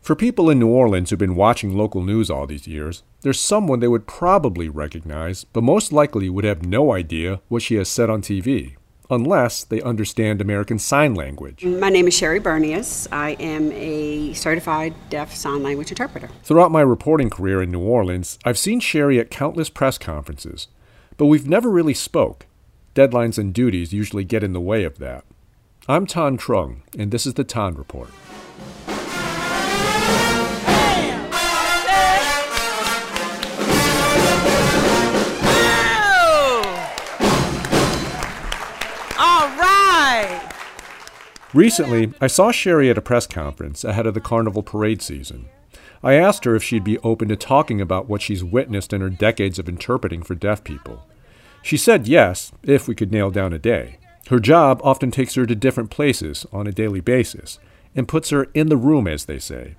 For people in New Orleans who've been watching local news all these years, there's someone they would probably recognize, but most likely would have no idea what she has said on TV, unless they understand American Sign Language. My name is Sherry Bernius. I am a certified deaf sign language interpreter. Throughout my reporting career in New Orleans, I've seen Sherry at countless press conferences, but we've never really spoke. Deadlines and duties usually get in the way of that. I'm Thanh Truong, and this is the Thanh Report. Recently, I saw Sherry at a press conference ahead of the carnival parade season. I asked her if she'd be open to talking about what she's witnessed in her decades of interpreting for deaf people. She said yes, if we could nail down a day. Her job often takes her to different places on a daily basis and puts her in the room, as they say.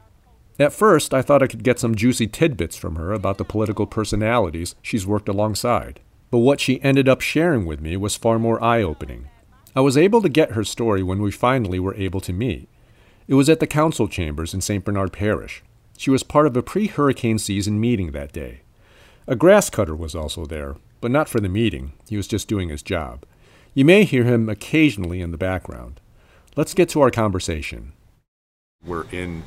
At first, I thought I could get some juicy tidbits from her about the political personalities she's worked alongside. But what she ended up sharing with me was far more eye opening. I was able to get her story when we finally were able to meet. It was at the council chambers in St. Bernard Parish. She was part of a pre hurricane season meeting that day. A grass cutter was also there, but not for the meeting. He was just doing his job. You may hear him occasionally in the background. Let's get to our conversation. We're in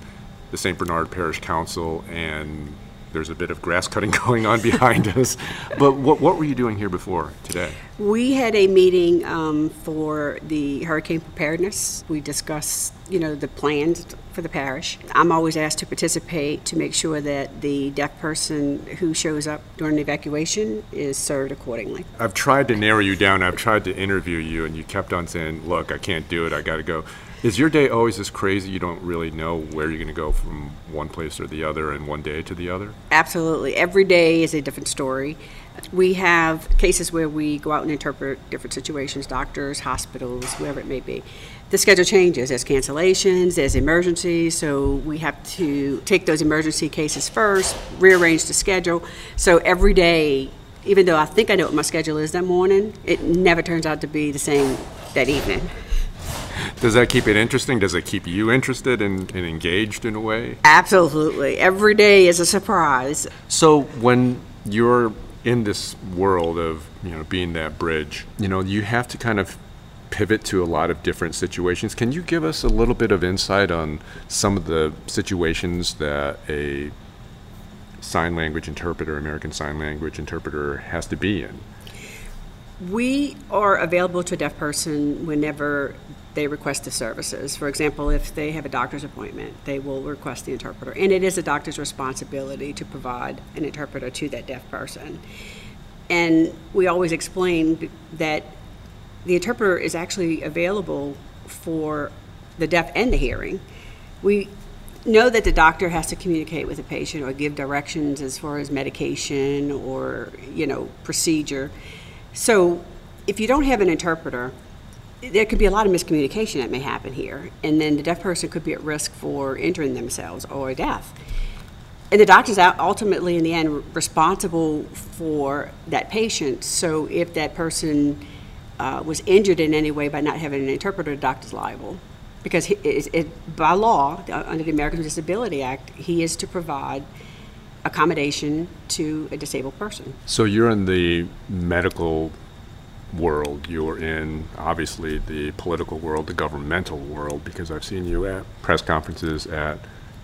the St. Bernard Parish Council, and there's a bit of grass cutting going on behind us. But what, what were you doing here before today? We had a meeting um, for the hurricane preparedness. We discussed, you know, the plans for the parish. I'm always asked to participate to make sure that the deaf person who shows up during the evacuation is served accordingly. I've tried to narrow you down. I've tried to interview you, and you kept on saying, Look, I can't do it. I got to go. Is your day always this crazy? You don't really know where you're going to go from one place or the other and one day to the other? Absolutely. Every day is a different story. We have cases where we go out and interpret different situations, doctors, hospitals, wherever it may be. The schedule changes. There's cancellations, there's emergencies, so we have to take those emergency cases first, rearrange the schedule. So every day, even though I think I know what my schedule is that morning, it never turns out to be the same that evening. Does that keep it interesting? Does it keep you interested and, and engaged in a way? Absolutely. Every day is a surprise. So when you're in this world of you know being that bridge, you know you have to kind of pivot to a lot of different situations. Can you give us a little bit of insight on some of the situations that a sign language interpreter, American Sign Language interpreter, has to be in? We are available to a deaf person whenever they request the services. For example, if they have a doctor's appointment, they will request the interpreter. And it is a doctor's responsibility to provide an interpreter to that deaf person. And we always explain that the interpreter is actually available for the deaf and the hearing. We know that the doctor has to communicate with the patient or give directions as far as medication or, you know, procedure. So if you don't have an interpreter, there could be a lot of miscommunication that may happen here, and then the deaf person could be at risk for injuring themselves or death. And the doctor's ultimately, in the end, responsible for that patient. So if that person uh, was injured in any way by not having an interpreter, the doctor's liable. Because he, it, it, by law, under the Americans with Disability Act, he is to provide accommodation to a disabled person. So you're in the medical world. You're in obviously the political world, the governmental world, because I've seen you at press conferences at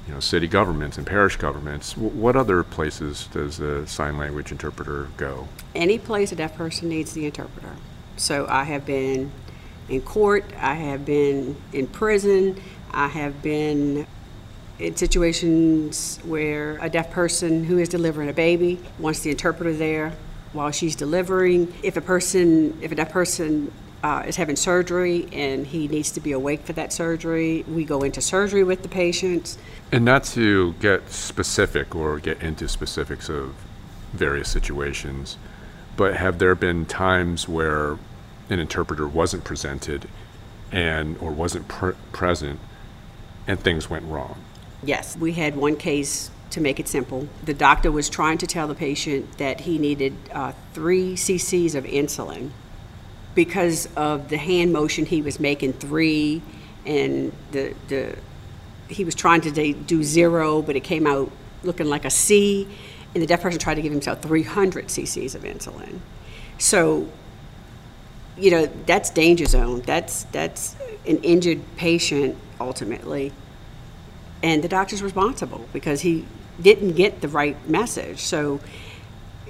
you know city governments and parish governments. W- what other places does the sign language interpreter go? Any place a deaf person needs the interpreter. So I have been in court. I have been in prison. I have been in situations where a deaf person who is delivering a baby wants the interpreter there while she's delivering. If a person, if a deaf person uh, is having surgery and he needs to be awake for that surgery, we go into surgery with the patient. And not to get specific or get into specifics of various situations, but have there been times where an interpreter wasn't presented and or wasn't pr- present and things went wrong? Yes, we had one case to make it simple. The doctor was trying to tell the patient that he needed uh, three cc's of insulin because of the hand motion he was making three, and the the he was trying to do zero, but it came out looking like a C, and the deaf person tried to give himself 300 cc's of insulin. So, you know, that's danger zone. That's that's an injured patient ultimately, and the doctor's responsible because he didn't get the right message. So,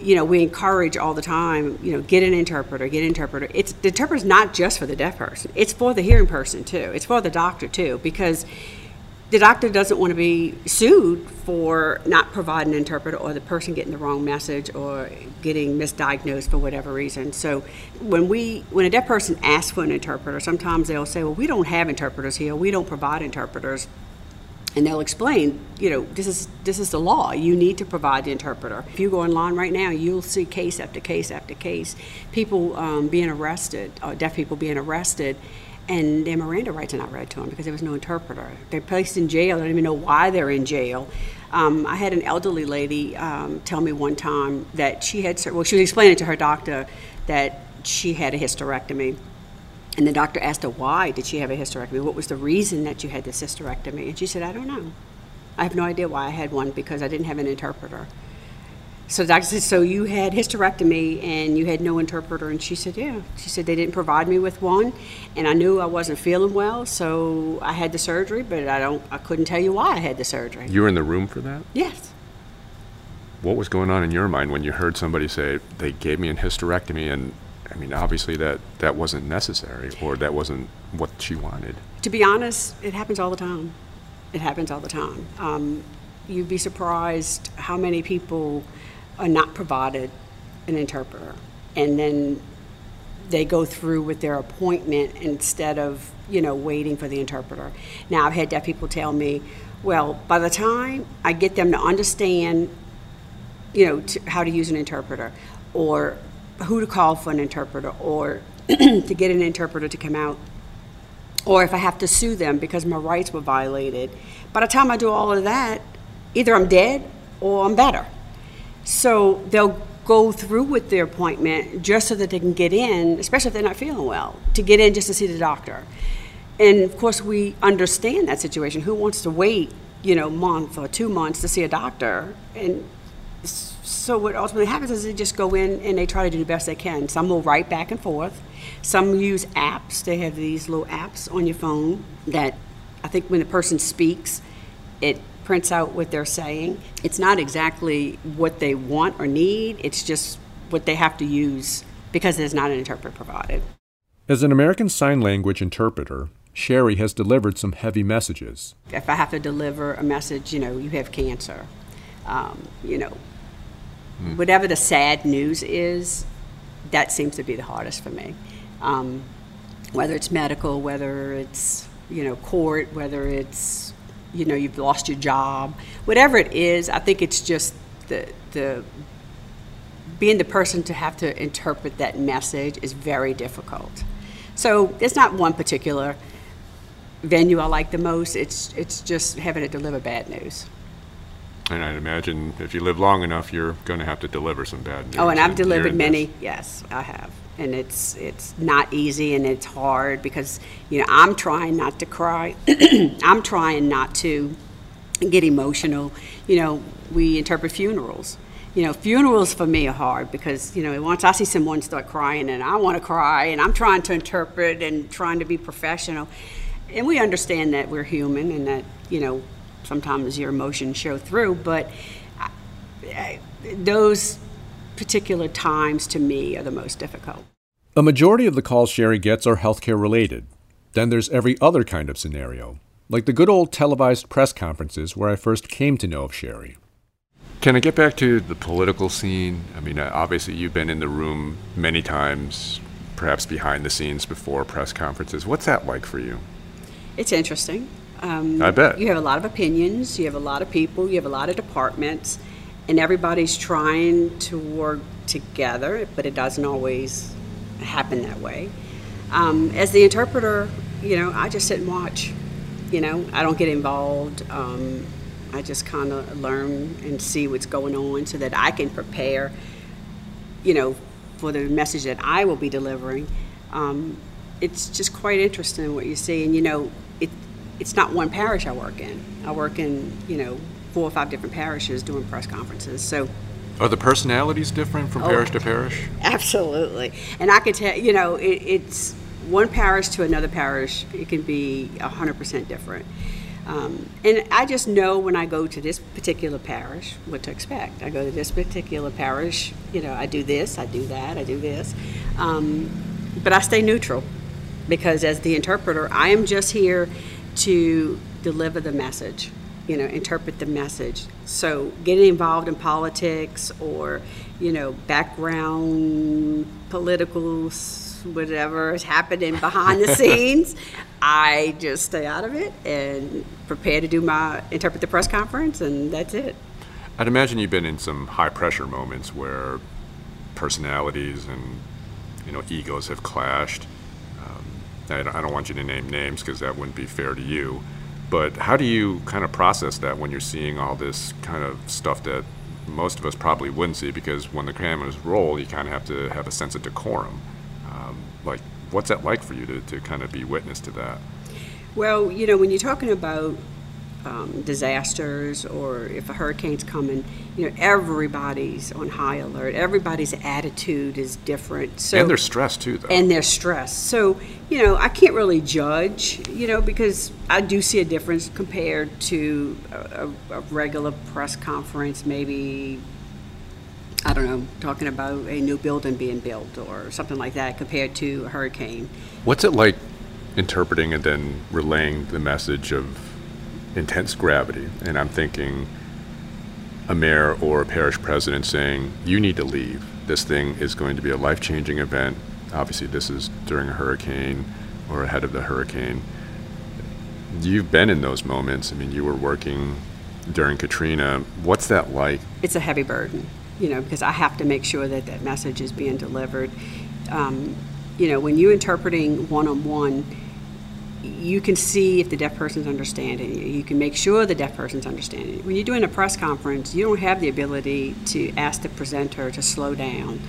you know, we encourage all the time, you know, get an interpreter, get an interpreter. It's the interpreter's not just for the deaf person; it's for the hearing person too. It's for the doctor too, because the doctor doesn't want to be sued for not providing an interpreter or the person getting the wrong message or getting misdiagnosed for whatever reason. So when we when a deaf person asks for an interpreter, sometimes they'll say, "Well, we don't have interpreters here. We don't provide interpreters." And they'll explain, you know, this is this is the law. You need to provide the interpreter. If you go online right now, you'll see case after case after case, people um, being arrested, uh, deaf people being arrested, and their Miranda rights are not read to them because there was no interpreter. They're placed in jail. I don't even know why they're in jail. Um, I had an elderly lady um, tell me one time that she had, well, she was explaining to her doctor that she had a hysterectomy. And the doctor asked her, why did she have a hysterectomy? What was the reason that you had this hysterectomy? And she said, I don't know. I have no idea why I had one because I didn't have an interpreter. So the doctor said, So you had hysterectomy and you had no interpreter? And she said, Yeah. She said, They didn't provide me with one. And I knew I wasn't feeling well. So I had the surgery, but I, don't, I couldn't tell you why I had the surgery. You were in the room for that? Yes. What was going on in your mind when you heard somebody say, They gave me a hysterectomy? And I mean, obviously that, that wasn't necessary or that wasn't what she wanted. To be honest, it happens all the time. It happens all the time. Um, you'd be surprised how many people are not provided an interpreter. And then they go through with their appointment instead of, you know, waiting for the interpreter. Now, I've had deaf people tell me, well, by the time I get them to understand, you know, to, how to use an interpreter or who to call for an interpreter or to get an interpreter to come out or if I have to sue them because my rights were violated. By the time I do all of that, either I'm dead or I'm better. So they'll go through with their appointment just so that they can get in, especially if they're not feeling well, to get in just to see the doctor. And of course, we understand that situation. Who wants to wait, you know, month or two months to see a doctor? And so what ultimately happens is they just go in and they try to do the best they can. Some will write back and forth. Some use apps. They have these little apps on your phone that I think when the person speaks, it prints out what they're saying. It's not exactly what they want or need, it's just what they have to use because there's not an interpreter provided. As an American Sign Language interpreter, Sherry has delivered some heavy messages. If I have to deliver a message, you know, you have cancer, um, you know, hmm. whatever the sad news is, that seems to be the hardest for me. Um, whether it's medical, whether it's, you know, court, whether it's you know you've lost your job, whatever it is. I think it's just the the being the person to have to interpret that message is very difficult. So it's not one particular venue I like the most. It's it's just having to deliver bad news. And I'd imagine if you live long enough, you're going to have to deliver some bad news. Oh, and I've delivered many. This. Yes, I have and it's it's not easy and it's hard because you know I'm trying not to cry. I'm trying not to get emotional. You know, we interpret funerals. You know, funerals for me are hard because you know once I see someone start crying and I want to cry and I'm trying to interpret and trying to be professional, and we understand that we're human and that you know sometimes your emotions show through, but I, I, those particular times to me are the most difficult. A majority of the calls Sherry gets are healthcare related. Then there's every other kind of scenario, like the good old televised press conferences where I first came to know of Sherry. Can I get back to the political scene? I mean, uh, obviously, you've been in the room many times, perhaps behind the scenes before press conferences. What's that like for you? It's interesting. Um, I bet. You have a lot of opinions, you have a lot of people, you have a lot of departments and everybody's trying to work together, but it doesn't always happen that way. Um, as the interpreter, you know, I just sit and watch. You know, I don't get involved. Um, I just kind of learn and see what's going on so that I can prepare, you know, for the message that I will be delivering. Um, it's just quite interesting what you see, and you know, it it's not one parish I work in. I work in, you know, four or five different parishes doing press conferences. So Are the personalities different from Oh. parish to parish? Absolutely. And I can tell, you know, it, it's one parish to another parish, it can be 100% different. Um, and I just know when I go to this particular parish what to expect. I go to this particular parish, you know, I do this, I do that, I do this. Um, but I stay neutral because as the interpreter, I am just here to deliver the message, you know, interpret the message. So getting involved in politics or, you know, background political whatever is happening behind the scenes, I just stay out of it and prepare to do my interpret the press conference and that's it. I'd imagine you've been in some high pressure moments where personalities and you know egos have clashed. I, don't, I don't want you to name names because that wouldn't be fair to you. But how do you kind of process that when you're seeing all this kind of stuff that most of us probably wouldn't see? Because when the cameras roll, you kind of have to have a sense of decorum. Um, like, what's that like for you to, to kind of be witness to that? Well, you know, when you're talking about um, disasters or if a hurricane's coming, you know, everybody's on high alert. Everybody's attitude is different. So and they're stressed too, though. and they're stressed. So, you know, I can't really judge, you know, because I do see a difference compared to a, a, a regular press conference, maybe, I don't know, talking about a new building being built or something like that compared to a hurricane. What's it like interpreting and then relaying the message of intense gravity? And I'm thinking a mayor or a parish president saying, you need to leave. This thing is going to be a life changing event. Obviously, this is during a hurricane or ahead of the hurricane. You've been in those moments. I mean, you were working during Katrina. What's that like? it's a heavy burden, you know, because I have to make sure that that message is being delivered. Um, you know, when you're interpreting one on one, you can see if the deaf person's understanding you. You can make sure the deaf person's understanding you. When you're doing a press conference, you don't have the ability to ask the presenter to slow down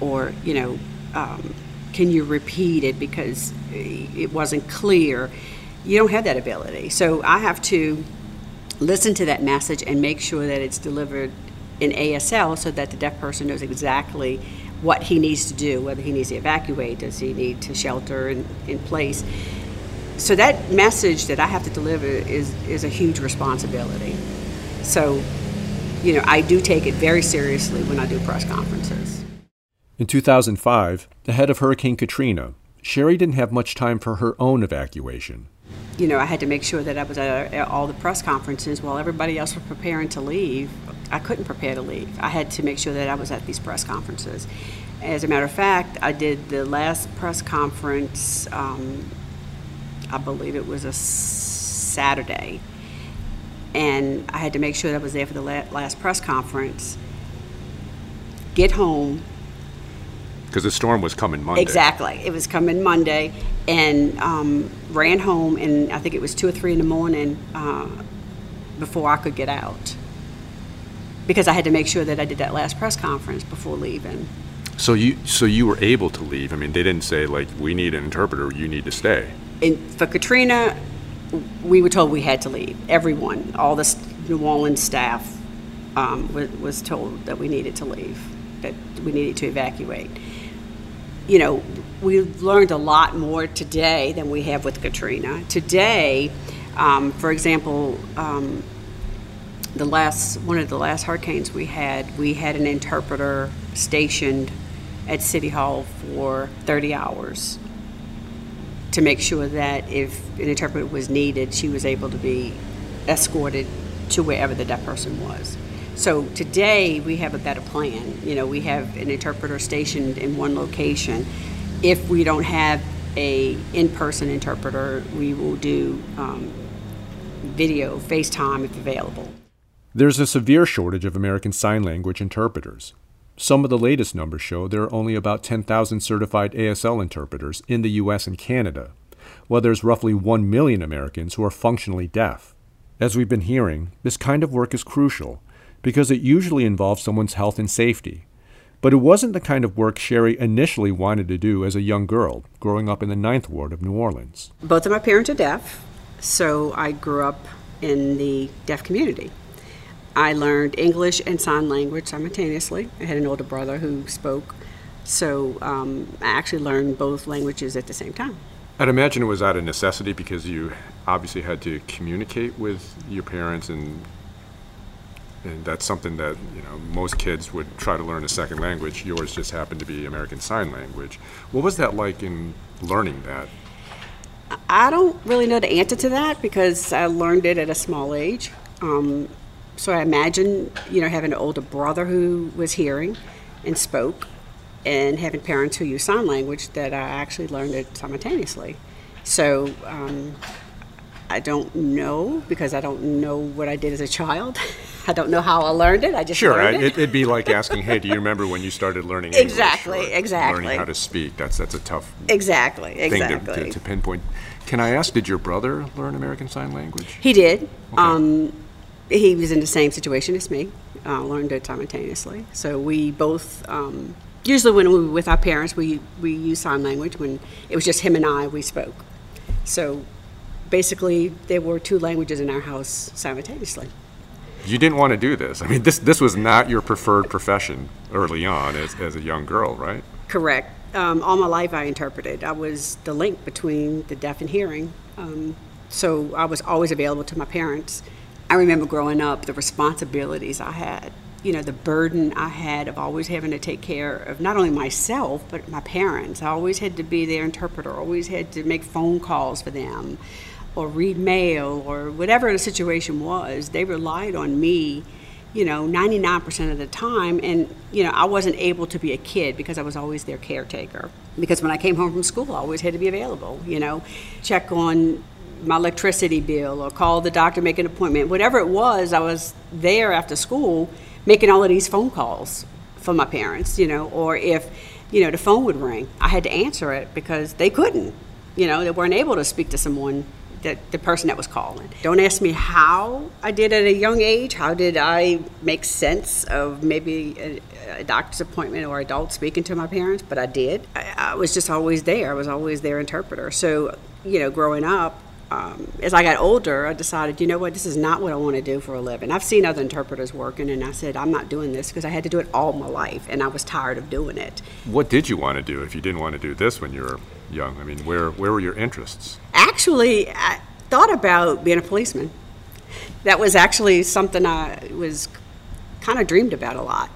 or, you know, um, can you repeat it because it wasn't clear. You don't have that ability. So I have to listen to that message and make sure that it's delivered in ASL so that the deaf person knows exactly what he needs to do, whether he needs to evacuate, does he need to shelter in, in place. So that message that I have to deliver is, is a huge responsibility. So, you know, I do take it very seriously when I do press conferences. In 2005, ahead of Hurricane Katrina, Sherry didn't have much time for her own evacuation. you know, I had to make sure that I was at, at all the press conferences while everybody else was preparing to leave. I couldn't prepare to leave. I had to make sure that I was at these press conferences. As a matter of fact, I did the last press conference, um, I believe it was a Saturday, and I had to make sure that I was there for the last press conference. Get home, Because the storm was coming Monday. Exactly. It was coming Monday, and um, ran home, and I think it was two or three in the morning uh, before I could get out, because I had to make sure that I did that last press conference before leaving. So you so you were able to leave. I mean, they didn't say like we need an interpreter, you need to stay. For Katrina, we were told we had to leave. Everyone, all the New Orleans staff, um, was, was told that we needed to leave, that we needed to evacuate. You know, we've learned a lot more today than we have with Katrina. Today, um, for example, um, the last one of the last hurricanes we had, we had an interpreter stationed at City Hall for 30 hours to make sure that if an interpreter was needed, she was able to be escorted to wherever the deaf person was. So today we have a better plan. You know, we have an interpreter stationed in one location. If we don't have a in-person interpreter, we will do um, video, FaceTime if available. There's a severe shortage of American Sign Language interpreters. Some of the latest numbers show there are only about 10,000 certified ASL interpreters in the US and Canada, while there's roughly 1 million Americans who are functionally deaf. As we've been hearing, this kind of work is crucial because it usually involves someone's health and safety. But it wasn't the kind of work Sherry initially wanted to do as a young girl growing up in the Ninth Ward of New Orleans. both of my parents are deaf, So I grew up in the deaf community. I learned English and sign language simultaneously. I had an older brother who spoke, so um, I actually learned both languages at the same time. I'd imagine it was out of necessity because you obviously had to communicate with your parents and and that's something that you know most kids would try to learn a second language. Yours just happened to be American Sign Language. What was that like in learning that? I don't really know the answer to that because I learned it at a small age. Um, so I imagine, you know, having an older brother who was hearing and spoke, and having parents who use sign language that I actually learned it simultaneously. So um, I don't know because I don't know what I did as a child. I don't know how I learned it. I just sure. learned it. would be like asking, "Hey, do you remember when you started learning English exactly, exactly, learning how to speak?" That's that's a tough exactly, exactly thing to, to, to pinpoint. Can I ask, did your brother learn American Sign Language? He did. Okay. Um, he was in the same situation as me. Uh, learned it simultaneously. So we both. Um, usually, when we were with our parents, we we use sign language. When it was just him and I, we spoke. So basically, there were two languages in our house simultaneously. You didn't want to do this. I mean, this this was not your preferred profession early on as, as a young girl, right? Correct. Um, all my life, I interpreted. I was the link between the deaf and hearing. Um, so I was always available to my parents. I remember growing up, the responsibilities I had, you know, the burden I had of always having to take care of not only myself, but my parents. I always had to be their interpreter, always had to make phone calls for them or read mail or whatever the situation was, they relied on me, you know, 99% of the time. And, you know, I wasn't able to be a kid because I was always their caretaker. Because when I came home from school, I always had to be available, you know, check on my electricity bill or call the doctor, make an appointment. Whatever it was, I was there after school making all of these phone calls for my parents, you know, or if, you know, the phone would ring, I had to answer it because they couldn't. You know, they weren't able to speak to someone the, the person that was calling. Don't ask me how I did at a young age. How did I make sense of maybe a, a doctor's appointment or adult speaking to my parents? But I did. I, I, was just always there. I was always their interpreter. So, you know, growing up, um, as I got older, I decided, you know what, this is not what I want to do for a living. I've seen other interpreters working, and I said, I'm not doing this because I had to do it all my life, and I was tired of doing it. What did you want to do if you didn't want to do this when you were young? I mean, where, where were your interests? Actually, I thought about being a policeman. That was actually something I was kind of dreamed about a lot.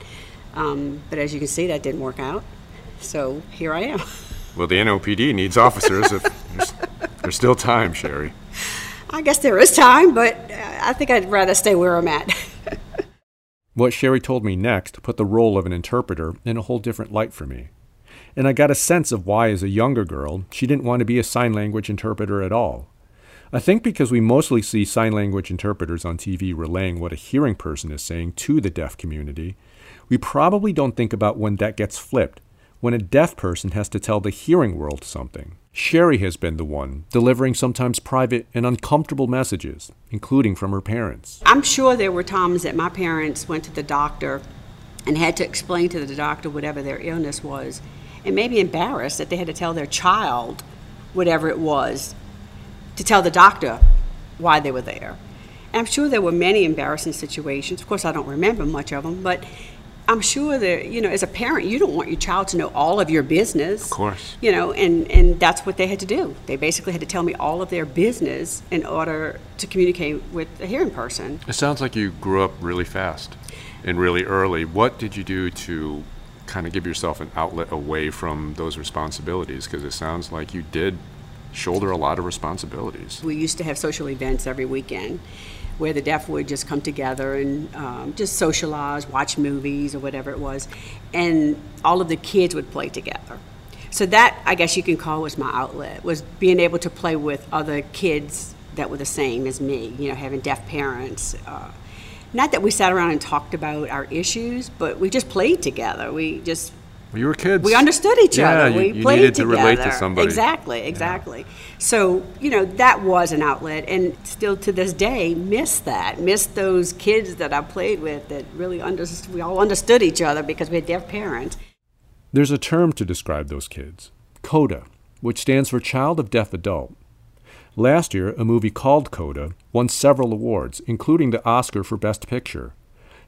Um, but as you can see, that didn't work out. So here I am. Well, the NOPD needs officers if there's, there's still time, Sherry. I guess there is time, but uh, I think I'd rather stay where I'm at. what Sherry told me next put the role of an interpreter in a whole different light for me and I got a sense of why, as a younger girl, she didn't want to be a sign language interpreter at all. I think because we mostly see sign language interpreters on TV relaying what a hearing person is saying to the deaf community, we probably don't think about when that gets flipped, when a deaf person has to tell the hearing world something. Sherry has been the one delivering sometimes private and uncomfortable messages, including from her parents. I'm sure there were times that my parents went to the doctor and had to explain to the doctor whatever their illness was and maybe embarrassed that they had to tell their child whatever it was to tell the doctor why they were there. And I'm sure there were many embarrassing situations. Of course, I don't remember much of them, but I'm sure that you know, as a parent, you don't want your child to know all of your business. Of course. You know, and and that's what they had to do. They basically had to tell me all of their business in order to communicate with a hearing person. It sounds like you grew up really fast and really early. What did you do to kind of give yourself an outlet away from those responsibilities? Because it sounds like you did shoulder a lot of responsibilities. We used to have social events every weekend where the deaf would just come together and um, just socialize, watch movies or whatever it was, and all of the kids would play together. So that I guess you can call was my outlet was being able to play with other kids that were the same as me. You know, having deaf parents. Uh, not that we sat around and talked about our issues, but we just played together. We just well, you were kids. We understood each yeah, other. You, we you played needed together. to relate to somebody. Exactly, exactly. Yeah. So, you know, that was an outlet and still to this day miss that. Miss those kids that I played with that really understood we all understood each other because we had deaf parents. There's a term to describe those kids. CODA, which stands for Child of Deaf Adult. Last year, a movie called Coda won several awards, including the Oscar for Best Picture.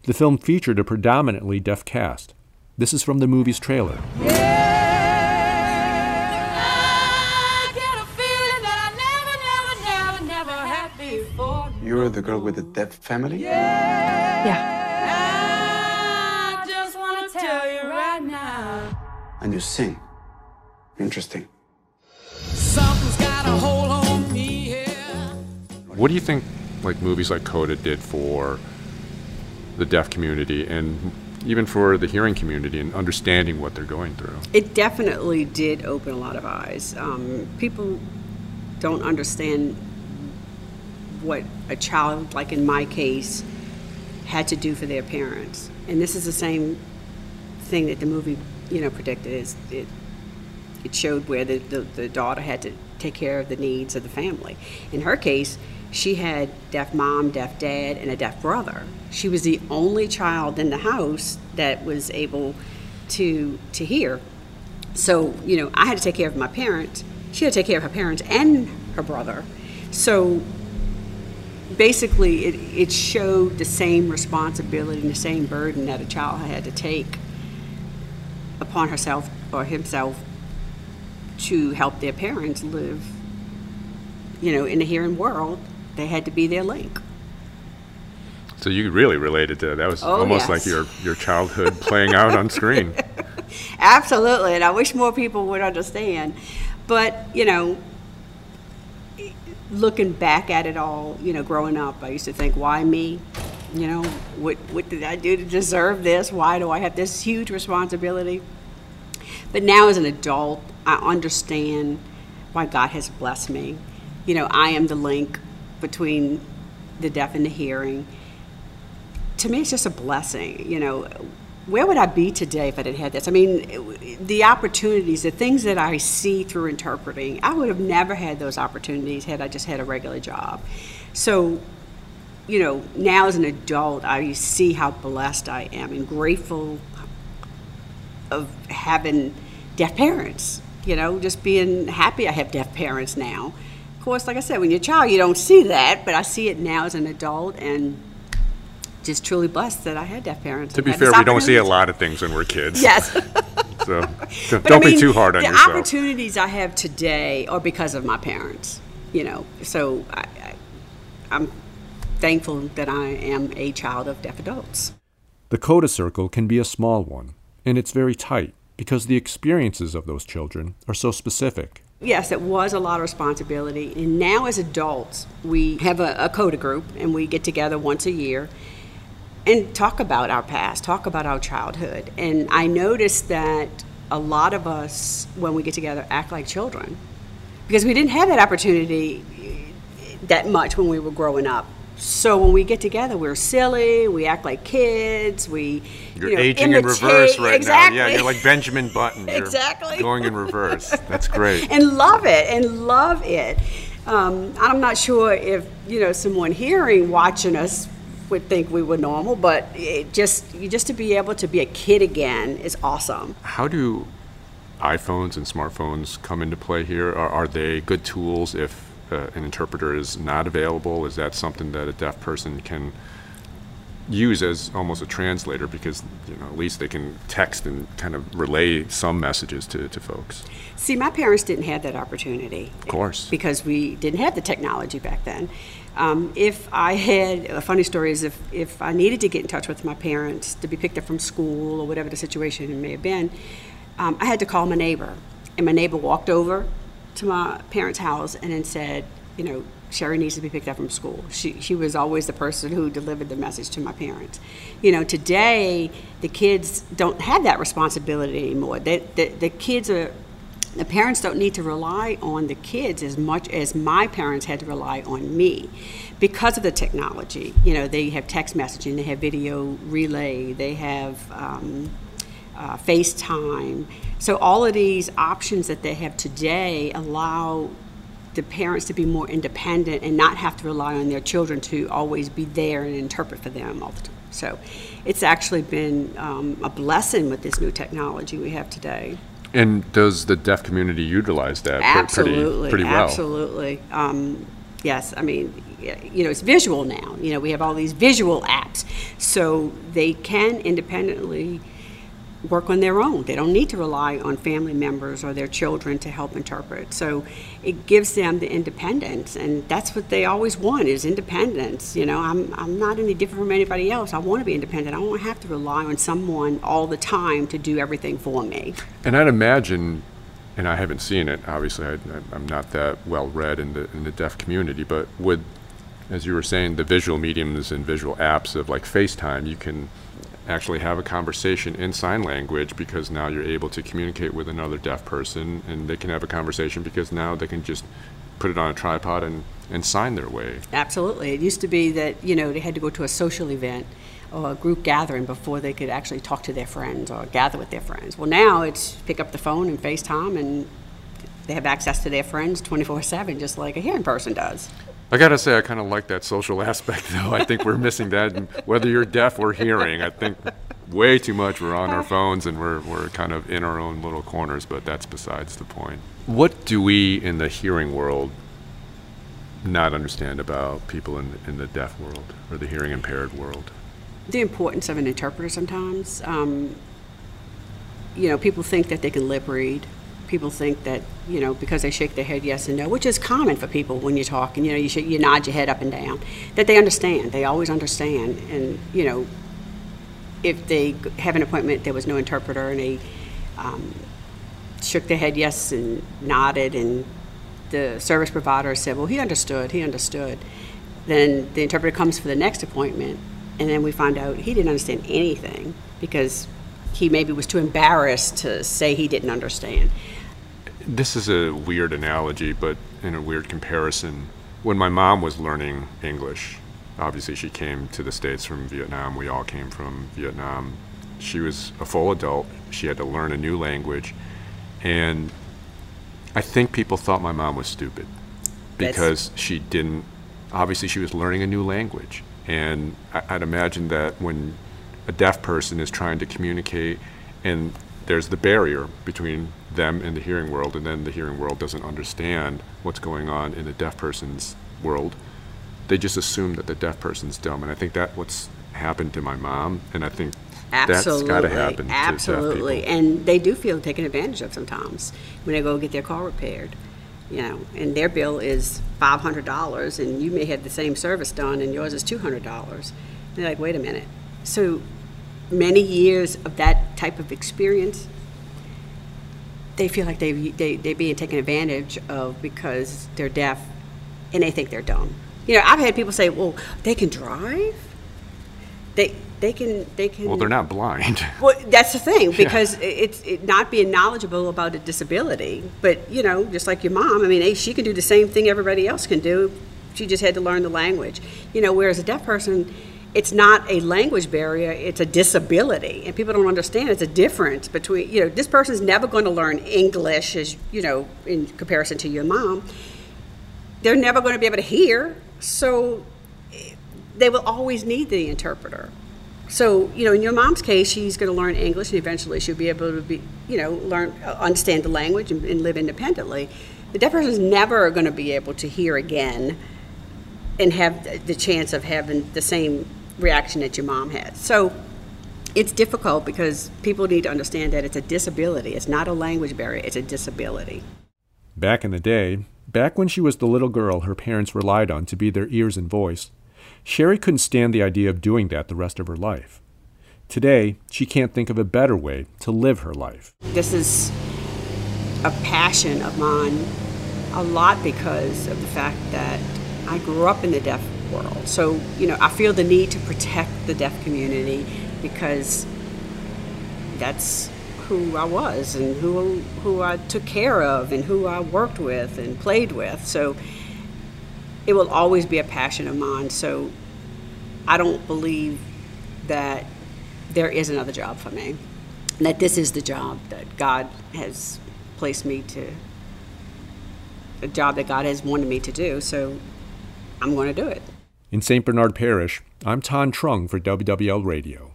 The film featured a predominantly deaf cast. This is from the movie's trailer. You're the girl with the deaf family? Yeah. And you sing. Interesting. What do you think like movies like Coda did for the deaf community and even for the hearing community and understanding what they're going through? It definitely did open a lot of eyes. Um, people don't understand what a child, like in my case, had to do for their parents. And this is the same thing that the movie, you know, predicted. Is it? It showed where the, the, the daughter had to take care of the needs of the family. In her case, she had deaf mom, deaf dad, and a deaf brother. She was the only child in the house that was able to to hear. So, you know, I had to take care of my parents. She had to take care of her parents and her brother. So basically it, it showed the same responsibility and the same burden that a child had to take upon herself or himself to help their parents live you know in the hearing world they had to be their link So you really related to that. That was Oh, almost yes. like your, your childhood playing out on screen. absolutely and i wish more people would understand but you know looking back at it all you know growing up i used to think why me you know what what did i do to deserve this why do i have this huge responsibility but now as an adult i understand why god has blessed me you know i am the link between the deaf and the hearing to me it's just a blessing you know. Where would i be today if i didn't have this? I mean the opportunities the things that i see through interpreting i would have never had those opportunities had i just had a regular job. So you know now as an adult i see how blessed i am and grateful of having deaf parents you know just being happy i have deaf parents now of course like i said when you're a child you don't see that but i see it now as an adult and just truly blessed that I had deaf parents. to be fair, we don't see a lot of things when we're kids. Yes. So don't But I be too hard on the yourself. The opportunities I have today are because of my parents, you know. So I, I, I'm thankful that I am a child of deaf adults. The CODA circle can be a small one, and it's very tight because the experiences of those children are so specific. Yes, it was a lot of responsibility. And now, as adults, we have a, a CODA group and we get together once a year and talk about our past, talk about our childhood. And I noticed that a lot of us, when we get together, act like children because we didn't have that opportunity that much when we were growing up. So when we get together, we're silly. We act like kids. We You're you know, aging in imitate- reverse right exactly. now. Yeah, you're like Benjamin Button. You're Exactly. Going in reverse. That's great. and love it and love it. Um, I'm not sure if you know someone hearing watching us would think we were normal, but it just just to be able to be a kid again is awesome. How do iPhones and smartphones come into play here? Are, are they good tools if uh, an interpreter is not available? Is that something that a deaf person can use as almost a translator because you know at least they can text and kind of relay some messages to, to folks? See, my parents didn't have that opportunity. Of course. Because we didn't have the technology back then. Um, if I had, a funny story is if, if I needed to get in touch with my parents to be picked up from school or whatever the situation may have been, um, I had to call my neighbor. And my neighbor walked over to my parents' house and then said, you know, Sherry needs to be picked up from school. She, she was always the person who delivered the message to my parents. You know, today the kids don't have that responsibility anymore. They, the, the kids are, the parents don't need to rely on the kids as much as my parents had to rely on me because of the technology. You know, they have text messaging, they have video relay, they have um, uh, FaceTime. So all of these options that they have today allow the parents to be more independent and not have to rely on their children to always be there and interpret for them all the time. So it's actually been um, a blessing with this new technology we have today. And does the deaf community utilize that Absolutely, pretty, pretty well? absolutely. Um, yes, I mean, you know, it's visual now. You know, we have all these visual apps, so they can independently work on their own. They don't need to rely on family members or their children to help interpret. So it gives them the independence, and that's what they always want is independence. You know, I'm I'm not any different from anybody else. I want to be independent. I don't have to rely on someone all the time to do everything for me. And I'd imagine, and I haven't seen it. Obviously, I, I'm not that well read in the in the deaf community. But with, as you were saying, the visual mediums and visual apps of like FaceTime, you can actually have a conversation in sign language because now you're able to communicate with another deaf person, and they can have a conversation because now they can just put it on a tripod and, and sign their way. Absolutely. It used to be that, you know, they had to go to a social event or a group gathering before they could actually talk to their friends or gather with their friends. Well, now it's pick up the phone and FaceTime and they have access to their friends 24 7, just like a hearing person does. I gotta say, I kind of like that social aspect, though. I think we're missing that. And Whether you're deaf or hearing, I think way too much we're on our phones and we're, we're kind of in our own little corners, but that's besides the point. What do we in the hearing world not understand about people in, in the deaf world or the hearing impaired world? The importance of an interpreter sometimes. Um, you know, people think that they can lip read. People think that, you know, because they shake their head yes and no, which is common for people when you're talking, you know, you, sh- you nod your head up and down, that they understand. They always understand. And, you know, if they have an appointment, there was no interpreter, and they um, shook their head yes and nodded, and the service provider said, well, he understood, he understood. Then the interpreter comes for the next appointment, and then we find out he didn't understand anything because he maybe was too embarrassed to say he didn't understand. This is a weird analogy, but in a weird comparison. When my mom was learning English, obviously she came to the States from Vietnam. We all came from Vietnam. She was a full adult. She had to learn a new language. And I think people thought my mom was stupid That's- because she didn't, obviously, she was learning a new language. And I'd imagine that when a deaf person is trying to communicate and there's the barrier between them and the hearing world, and then the hearing world doesn't understand what's going on in the deaf person's world, they just assume that the deaf person's dumb. And I think that's what's happened to my mom, and I think Absolutely. that's got to happen to Absolutely. And they do feel taken advantage of sometimes when they go get their car repaired. You know, and their bill is five hundred dollars and you may have the same service done and yours is two hundred dollars. They're like, wait a minute. So many years of that type of experience they feel like they, they, they're being taken advantage of because they're deaf and they think they're dumb. You know, I've had people say, well, they can drive? They, they can, they can. Well, they're not blind. Well, that's the thing because it's it, not being knowledgeable about a disability. But you know, just like your mom, I mean, eh, she can do the same thing everybody else can do. She just had to learn the language. You know, whereas a deaf person, it's not a language barrier; it's a disability, and people don't understand. It's a difference between you know, this person's never going to learn English, as you know, in comparison to your mom. They're never going to be able to hear, so eh, they will always need the interpreter. So, you know, in your mom's case, she's going to learn English and eventually she'll be able to be, you know, learn, uh, understand the language and, and live independently. The deaf person's never going to be able to hear again and have the chance of having the same reaction that your mom had. So it's difficult because people need to understand that it's a disability. It's not a language barrier, it's a disability. Back in the day, back when she was the little girl her parents relied on to be their ears and voice, Sherry couldn't stand the idea of doing that the rest of her life. Today, she can't think of a better way to live her life. This is a passion of mine, a lot because of the fact that I grew up in the deaf world. So, you know, I feel the need to protect the deaf community because that's who I was and who who I took care of and who I worked with and played with. So it will always be a passion of mine. So I don't believe that there is another job for me. That this is the job that God has placed me to, a job that God has wanted me to do. So I'm going to do it. In St. Bernard Parish, I'm Thanh Truong for WWL Radio.